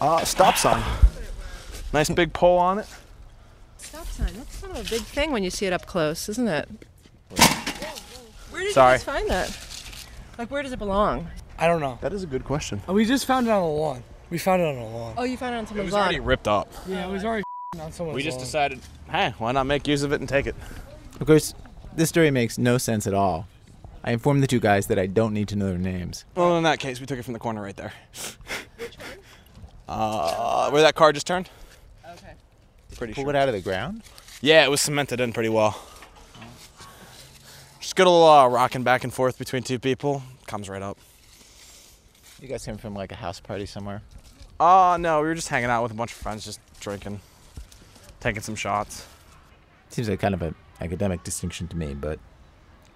Uh, stop sign. Nice big pole on it. Stop sign. That's kind of a big thing when you see it up close, isn't it? Where did Sorry. you guys find that? Like, where does it belong? I don't know. That is a good question. Oh, we just found it on the lawn. We found it on the lawn. Oh, you found it on It someone's was lawn. already ripped up. Yeah, it was already on someone's We just lawn. decided Hey, why not make use of it and take it? Of course, this story makes no sense at all. I informed the two guys that I don't need to know their names. Well, in that case, we took it from the corner right there. Uh, where that car just turned? Okay. Pretty Pull sure. it out of the ground? Yeah, it was cemented in pretty well. Just good little uh, rocking back and forth between two people. Comes right up. You guys came from like a house party somewhere? Uh, no, we were just hanging out with a bunch of friends, just drinking, taking some shots. Seems like kind of an academic distinction to me, but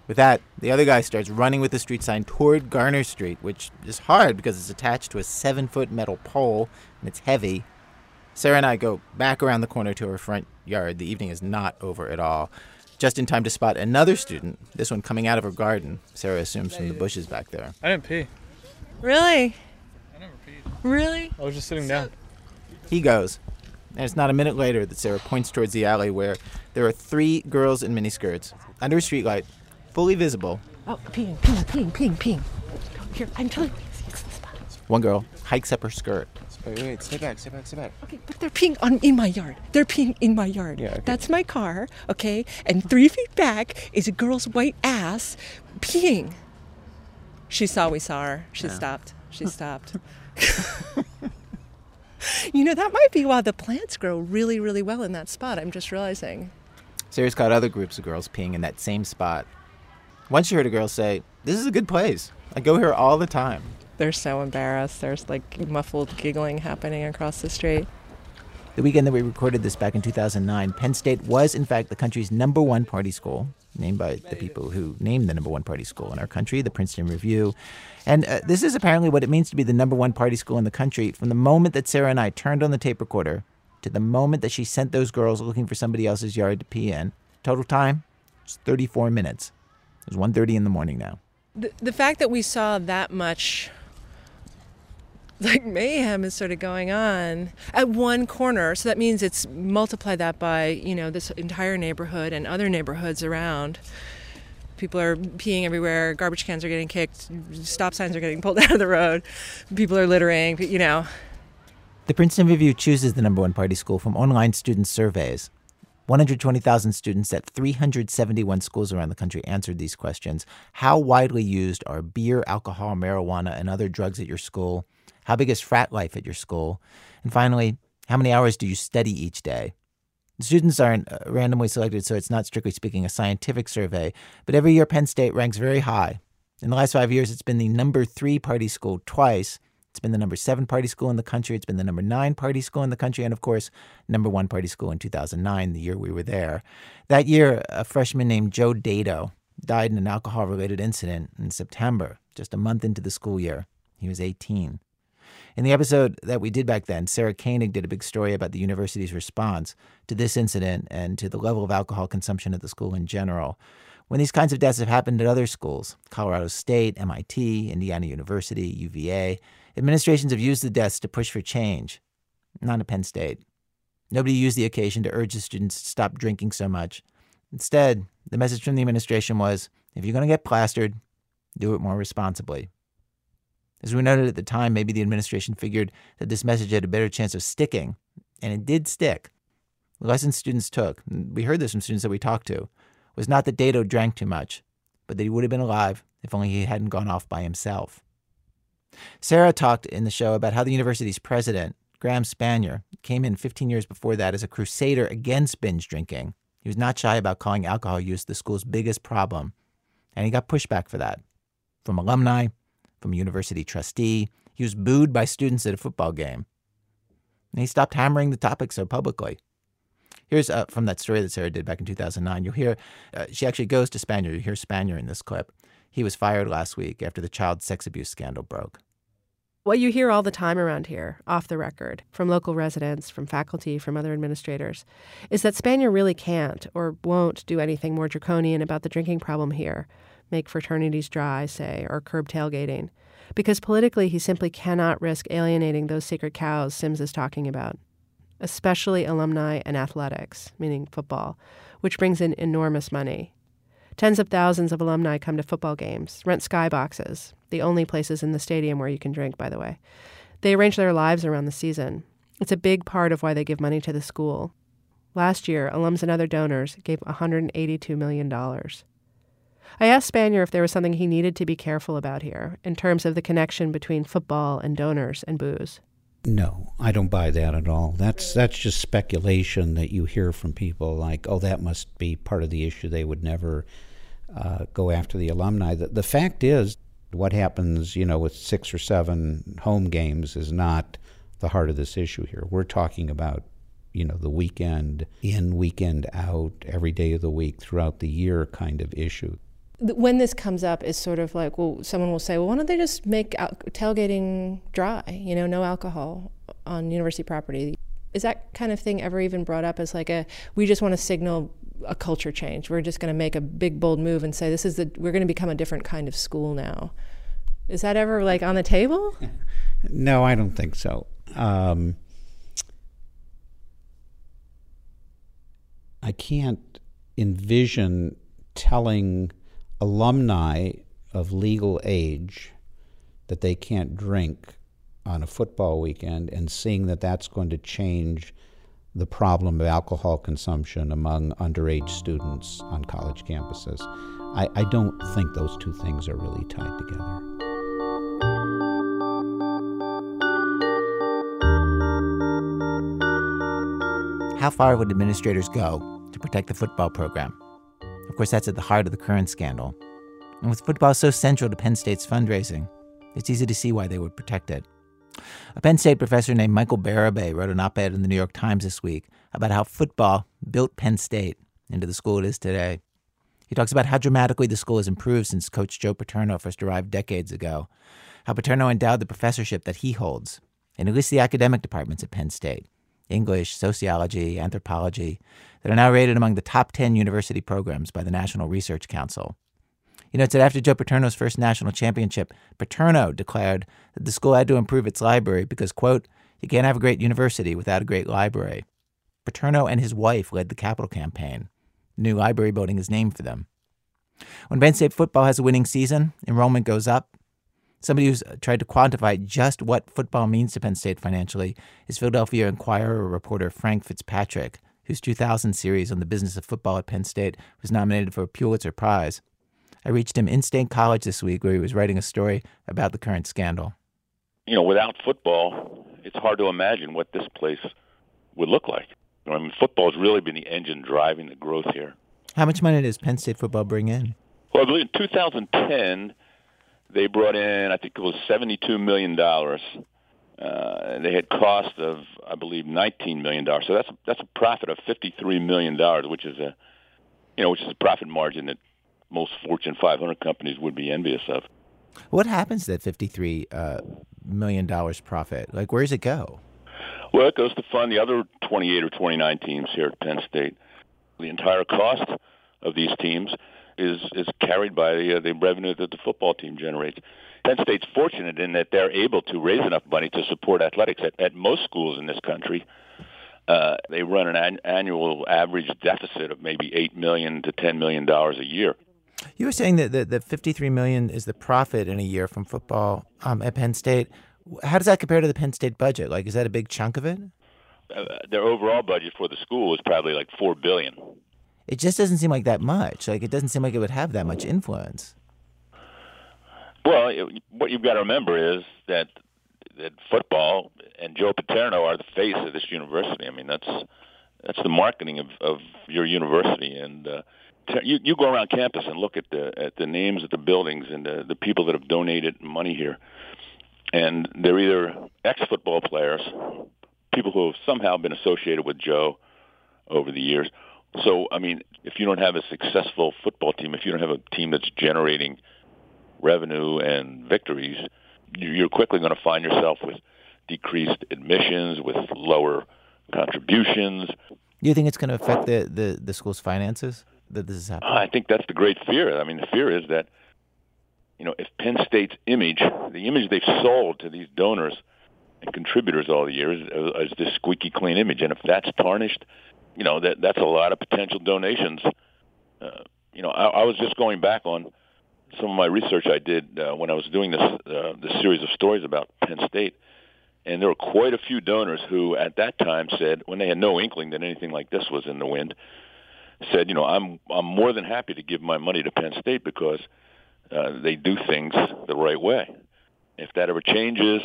with that, the other guy starts running with the street sign toward Garner Street, which is hard because it's attached to a seven foot metal pole and it's heavy. Sarah and I go back around the corner to our front yard. The evening is not over at all. Just in time to spot another student, this one coming out of her garden, Sarah assumes from the bushes back there. I didn't pee. Really? I never peed. Really? I was just sitting down. He goes. And it's not a minute later that Sarah points towards the alley where there are three girls in miniskirts under a streetlight, fully visible. Oh, peeing, peeing, peeing, peeing, peeing. Here, I'm telling you. It's the spot. One girl hikes up her skirt. Wait, wait, stay back, stay back, stay back. Okay, but they're peeing on in my yard. They're peeing in my yard. Yeah, okay. That's my car, okay? And three feet back is a girl's white ass peeing. She saw we saw her. She Yeah. stopped. She stopped. you know, that might be why the plants grow really, really well in that spot. I'm just realizing. Sarah's caught other groups of girls peeing in that same spot. Once you heard a girl say, This is a good place. I go here all the time. They're so embarrassed. There's like muffled giggling happening across the street. The weekend that we recorded this back in 2009, Penn State was, in fact, the country's number one party school, named by the people who named the number one party school in our country, the Princeton Review. And uh, this is apparently what it means to be the number one party school in the country from the moment that Sarah and I turned on the tape recorder to the moment that she sent those girls looking for somebody else's yard to pee in. Total time, it's 34 minutes. It was 1.30 in the morning now. The, the fact that we saw that much like mayhem is sort of going on at one corner so that means it's multiply that by you know this entire neighborhood and other neighborhoods around people are peeing everywhere garbage cans are getting kicked stop signs are getting pulled out of the road people are littering you know The Princeton Review chooses the number one party school from online student surveys. 120,000 students at 371 schools around the country answered these questions. How widely used are beer, alcohol, marijuana, and other drugs at your school? How big is frat life at your school? And finally, how many hours do you study each day? The students aren't uh, randomly selected, so it's not strictly speaking a scientific survey, but every year Penn State ranks very high. In the last five years, it's been the number three party school twice. It's been the number seven party school in the country. It's been the number nine party school in the country. And of course, number one party school in 2009, the year we were there. That year, a freshman named Joe Dado died in an alcohol related incident in September, just a month into the school year. He was 18. In the episode that we did back then, Sarah Koenig did a big story about the university's response to this incident and to the level of alcohol consumption at the school in general. When these kinds of deaths have happened at other schools, Colorado State, MIT, Indiana University, UVA, administrations have used the deaths to push for change. Not at Penn State. Nobody used the occasion to urge the students to stop drinking so much. Instead, the message from the administration was if you're going to get plastered, do it more responsibly. As we noted at the time, maybe the administration figured that this message had a better chance of sticking, and it did stick. The lesson students took, we heard this from students that we talked to, was not that Dado drank too much, but that he would have been alive if only he hadn't gone off by himself. Sarah talked in the show about how the university's president, Graham Spanier, came in 15 years before that as a crusader against binge drinking. He was not shy about calling alcohol use the school's biggest problem, and he got pushback for that from alumni, from university trustee. He was booed by students at a football game. And he stopped hammering the topic so publicly. Here's uh, from that story that Sarah did back in 2009. You'll hear, uh, she actually goes to Spanier. You hear Spanier in this clip. He was fired last week after the child sex abuse scandal broke. What you hear all the time around here, off the record, from local residents, from faculty, from other administrators, is that Spanier really can't or won't do anything more draconian about the drinking problem here, make fraternities dry, say, or curb tailgating, because politically he simply cannot risk alienating those sacred cows Sims is talking about, especially alumni and athletics, meaning football, which brings in enormous money. Tens of thousands of alumni come to football games, rent skyboxes, the only places in the stadium where you can drink, by the way. They arrange their lives around the season. It's a big part of why they give money to the school. Last year, alums and other donors gave $182 million. I asked Spanier if there was something he needed to be careful about here in terms of the connection between football and donors and booze. No, I don't buy that at all. That's that's just speculation that you hear from people like, "Oh, that must be part of the issue. They would never uh, go after the alumni." The, the fact is, what happens, you know, with six or seven home games is not the heart of this issue here. We're talking about, you know, the weekend in, weekend out, every day of the week, throughout the year kind of issue when this comes up is sort of like well someone will say well why don't they just make al- tailgating dry you know no alcohol on university property? Is that kind of thing ever even brought up as like a we just want to signal a culture change. We're just going to make a big bold move and say this is the we're going to become a different kind of school now. Is that ever like on the table? No i don't think so. Um, i can't envision telling alumni of legal age that they can't drink on a football weekend and seeing that that's going to change the problem of alcohol consumption among underage students on college campuses. I, I don't think those two things are really tied together. How far would administrators go to protect the football program? Course, that's at the heart of the current scandal. And with football so central to Penn State's fundraising, it's easy to see why they would protect it. A Penn State professor named Michael Bérubé wrote an op ed in the New York Times this week about how football built Penn State into the school it is today. He talks about how dramatically the school has improved since Coach Joe Paterno first arrived decades ago, how Paterno endowed the professorship that he holds, and at least the academic departments at Penn State English, sociology, anthropology, that are now rated among the top 10 university programs by the National Research Council. You know, it's that after Joe Paterno's first national championship, Paterno declared that the school had to improve its library because, quote, you can't have a great university without a great library. Paterno and his wife led the capital campaign. The new library building is named for them. When Penn State football has a winning season, enrollment goes up, Somebody who's tried to quantify just what football means to Penn State financially is Philadelphia Inquirer reporter Frank Fitzpatrick, whose 2000 series on the business of football at Penn State was nominated for a Pulitzer Prize. I reached him in State College this week where he was writing a story about the current scandal. You know, without football, it's hard to imagine what this place would look like. I mean, football has really been the engine driving the growth here. How much money does Penn State football bring in? Well, I believe in 2010, they brought in, I think it was $72 million. Uh, they had cost of, I believe, $19 million. So that's that's a profit of $53 million, which is a, you know, which is a profit margin that most Fortune 500 companies would be envious of. What happens to that 53 uh, million dollars profit? Like, where does it go? Well, it goes to fund the other 28 or 29 teams here at Penn State. The entire cost of these teams is is carried by the, uh, the revenue that the football team generates. Penn State's fortunate in that they're able to raise enough money to support athletics. At, at most schools in this country, uh, they run an, an annual average deficit of maybe eight million to ten million dollars a year. You were saying that the, the 53 million is the profit in a year from football um, at Penn State. How does that compare to the Penn State budget? Like, is that a big chunk of it? Uh, their overall budget for the school is probably like four billion. It just doesn't seem like that much. Like, it doesn't seem like it would have that much influence. Well, it, what you've got to remember is that that football and Joe Paterno are the face of this university. I mean, that's that's the marketing of, of your university, and uh, you you go around campus and look at the at the names of the buildings and the the people that have donated money here, and they're either ex football players, people who have somehow been associated with Joe over the years. So, I mean, if you don't have a successful football team, if you don't have a team that's generating revenue and victories, you're quickly going to find yourself with decreased admissions, with lower contributions. Do you think it's going to affect the, the, the school's finances that this is happening? I think that's the great fear. I mean, the fear is that, you know, if Penn State's image, the image they've sold to these donors and contributors all the years, is this squeaky clean image, and if that's tarnished, you know, that that's a lot of potential donations. Uh, you know, I, I was just going back on some of my research I did uh, when I was doing this uh, this series of stories about Penn State, and there were quite a few donors who, at that time, said when they had no inkling that anything like this was in the wind, said, you know, I'm I'm more than happy to give my money to Penn State because uh, they do things the right way. If that ever changes,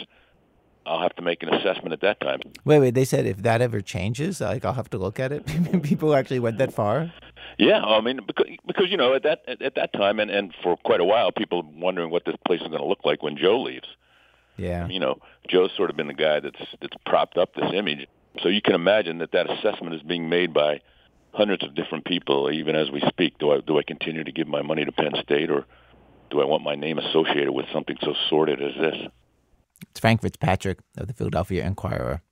I'll have to make an assessment at that time. Wait, wait. They said if that ever changes, like I'll have to look at it. People actually went that far. Yeah, I mean, because, because you know at that at that time and and for quite a while, people wondering what this place is going to look like when Joe leaves. Yeah. You know, Joe's sort of been the guy that's that's propped up this image. So you can imagine that that assessment is being made by hundreds of different people, even as we speak. Do I do I continue to give my money to Penn State, or do I want my name associated with something so sordid as this? It's Frank Fitzpatrick of the Philadelphia Inquirer.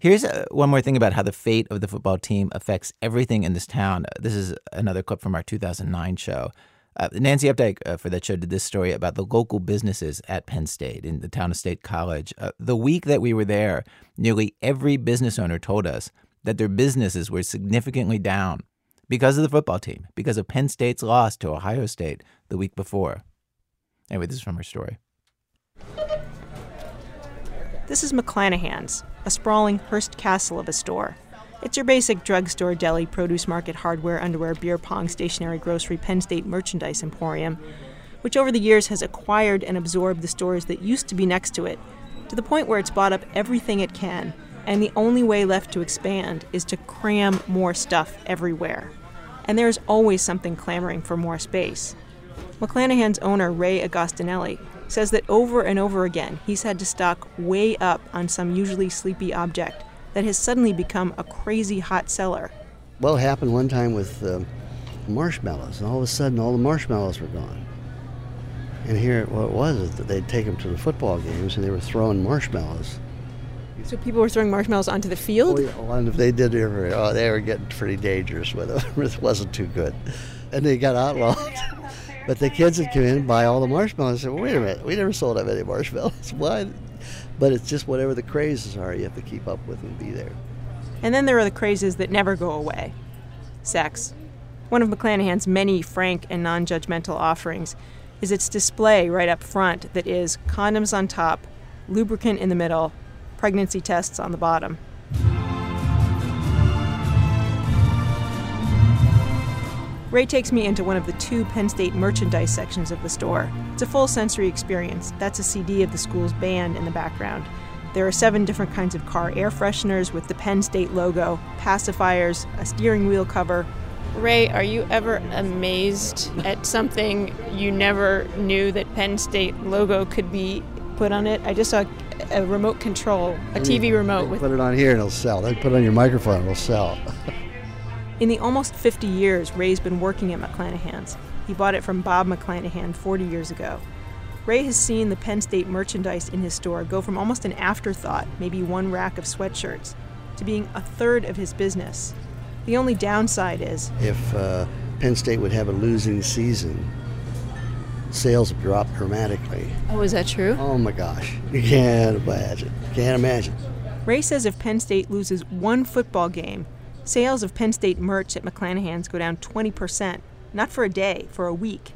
Here's uh, one more thing about how the fate of the football team affects everything in this town. This is another clip from our 2009 show. Uh, Nancy Updike uh, for that show did this story about the local businesses at Penn State in the town of State College. Uh, the week that we were there, nearly every business owner told us that their businesses were significantly down because of the football team, because of Penn State's loss to Ohio State the week before. Anyway, this is from her story. This is McLanahan's, a sprawling Hearst castle of a store. It's your basic drugstore, deli, produce market, hardware, underwear, beer pong, stationery, grocery, Penn State merchandise emporium, which over the years has acquired and absorbed the stores that used to be next to it, to the point where it's bought up everything it can, and the only way left to expand is to cram more stuff everywhere. And there's always something clamoring for more space. McLanahan's owner, Ray Agostinelli, says that over and over again he's had to stock way up on some usually sleepy object that has suddenly become a crazy hot seller. Well, it happened one time with uh, marshmallows, and all of a sudden all the marshmallows were gone. And here, what it was is that they'd take them to the football games and they were throwing marshmallows. So people were throwing marshmallows onto the field? Oh, yeah. and if they did, they were, oh, they were getting pretty dangerous with it. it wasn't too good. And they got outlawed. But the kids would come in and buy all the marshmallows. and say, well, wait a minute, we never sold that many marshmallows. Why? But it's just whatever the crazes are, you have to keep up with and be there. And then there are the crazes that never go away sex. One of McLanahan's many frank and non judgmental offerings is its display right up front that is condoms on top, lubricant in the middle, pregnancy tests on the bottom. Ray takes me into one of the two Penn State merchandise sections of the store. It's a full sensory experience. That's a CD of the school's band in the background. There are seven different kinds of car air fresheners with the Penn State logo, pacifiers, a steering wheel cover. Ray, are you ever amazed at something you never knew that Penn State logo could be put on it? I just saw a remote control, a TV remote with Put it on here and it'll sell. Then put it on your microphone, it'll sell. In the almost 50 years Ray's been working at McLanahan's, he bought it from Bob McLanahan 40 years ago. Ray has seen the Penn State merchandise in his store go from almost an afterthought, maybe one rack of sweatshirts, to being a third of his business. The only downside is if uh, Penn State would have a losing season, sales would drop dramatically. Oh, is that true? Oh my gosh. You can't imagine. Can't imagine. Ray says if Penn State loses one football game, Sales of Penn State merch at McLanahan's go down 20%, not for a day, for a week,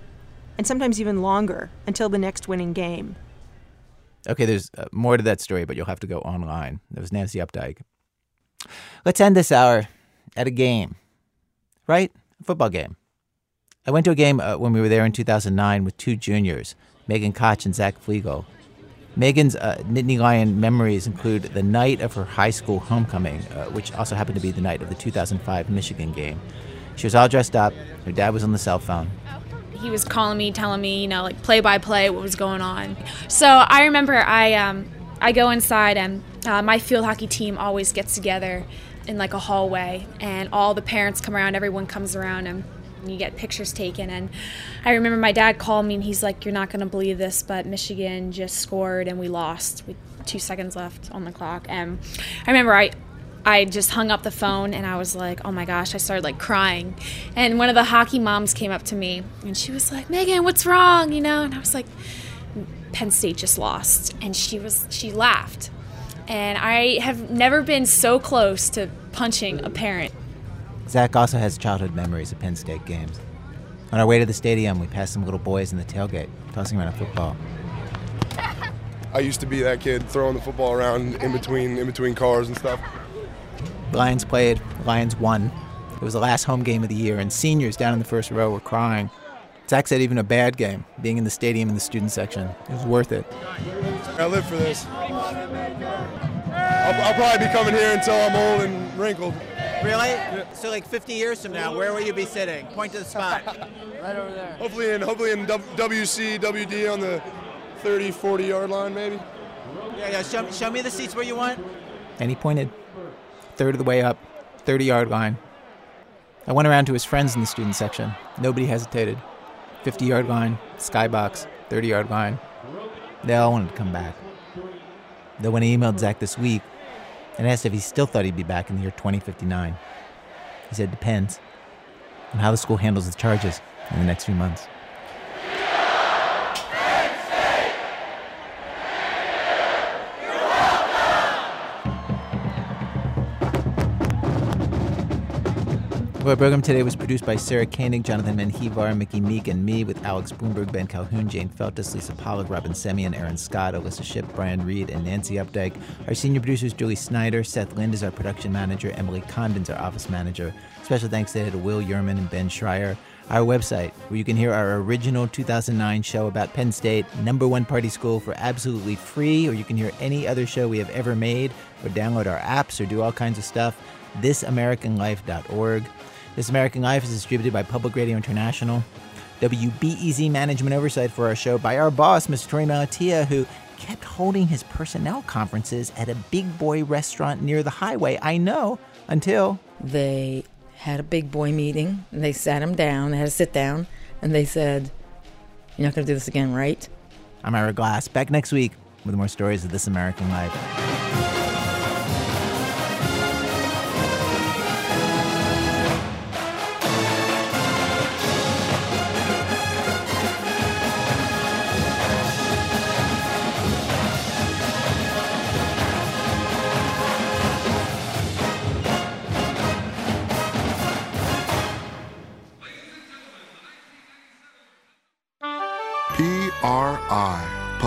and sometimes even longer until the next winning game. Okay, there's uh, more to that story, but you'll have to go online. That was Nancy Updike. Let's end this hour at a game, right? A football game. I went to a game uh, when we were there in 2009 with two juniors, Megan Koch and Zach Flegel. Megan's uh, Nittany Lion memories include the night of her high school homecoming, uh, which also happened to be the night of the 2005 Michigan game. She was all dressed up. Her dad was on the cell phone. He was calling me, telling me, you know, like play by play what was going on. So I remember I um, I go inside and uh, my field hockey team always gets together in like a hallway, and all the parents come around. Everyone comes around and and you get pictures taken. And I remember my dad called me and he's like, You're not going to believe this, but Michigan just scored and we lost with two seconds left on the clock. And I remember I. I just hung up the phone and I was like, oh my gosh, I started like crying. And one of the hockey moms came up to me and she was like, Megan, what's wrong? You know, and I was like, Penn State just lost. And she was, she laughed. And I have never been so close to punching a parent. Zach also has childhood memories of Penn State games. On our way to the stadium, we passed some little boys in the tailgate, tossing around a football. I used to be that kid throwing the football around in between in between cars and stuff. Lions played. Lions won. It was the last home game of the year, and seniors down in the first row were crying. Zach said even a bad game, being in the stadium in the student section, it was worth it. I live for this. I'll, I'll probably be coming here until I'm old and wrinkled. Really? So like 50 years from now, where will you be sitting? Point to the spot. right over there. Hopefully in hopefully in W- WC WD on the 30 40 yard line maybe. Yeah, yeah. Show, show me the seats where you want. And he pointed. Third of the way up, 30 yard line. I went around to his friends in the student section. Nobody hesitated. 50 yard line, skybox, 30 yard line. They all wanted to come back. Though when I emailed Zach this week and asked if he still thought he'd be back in the year 2059, he said depends on how the school handles the charges in the next few months. Our program today was produced by Sarah Koenig, Jonathan Menjivar, Mickey Meece, and me, with Alex Blumberg, Ben Calhoun, Jane Feltus, Lisa Pollak, Robyn Semien, Aaron Scott, Alissa Shipp, Brian Reed, and Nancy Updike. Our senior producers, Julie Snyder, Seth Lind is our production manager, Emily Condon's our office manager. Special thanks today to Will Yerman and Ben Schreier. Our website, where you can hear our original 2009 show about Penn State, number one party school, for absolutely free, or you can hear any other show we have ever made, or download our apps, or do all kinds of stuff. ThisAmericanLife.org. This American Life is distributed by Public Radio International. WBEZ management oversight for our show by our boss, Mr. Torey Malatia, who kept holding his personnel conferences at a big boy restaurant near the highway. I know, until. They had a big boy meeting. And they sat him down, they had to sit down, and they said, You're not going to do this again, right? I'm Ira Glass, back next week with more stories of This American Life.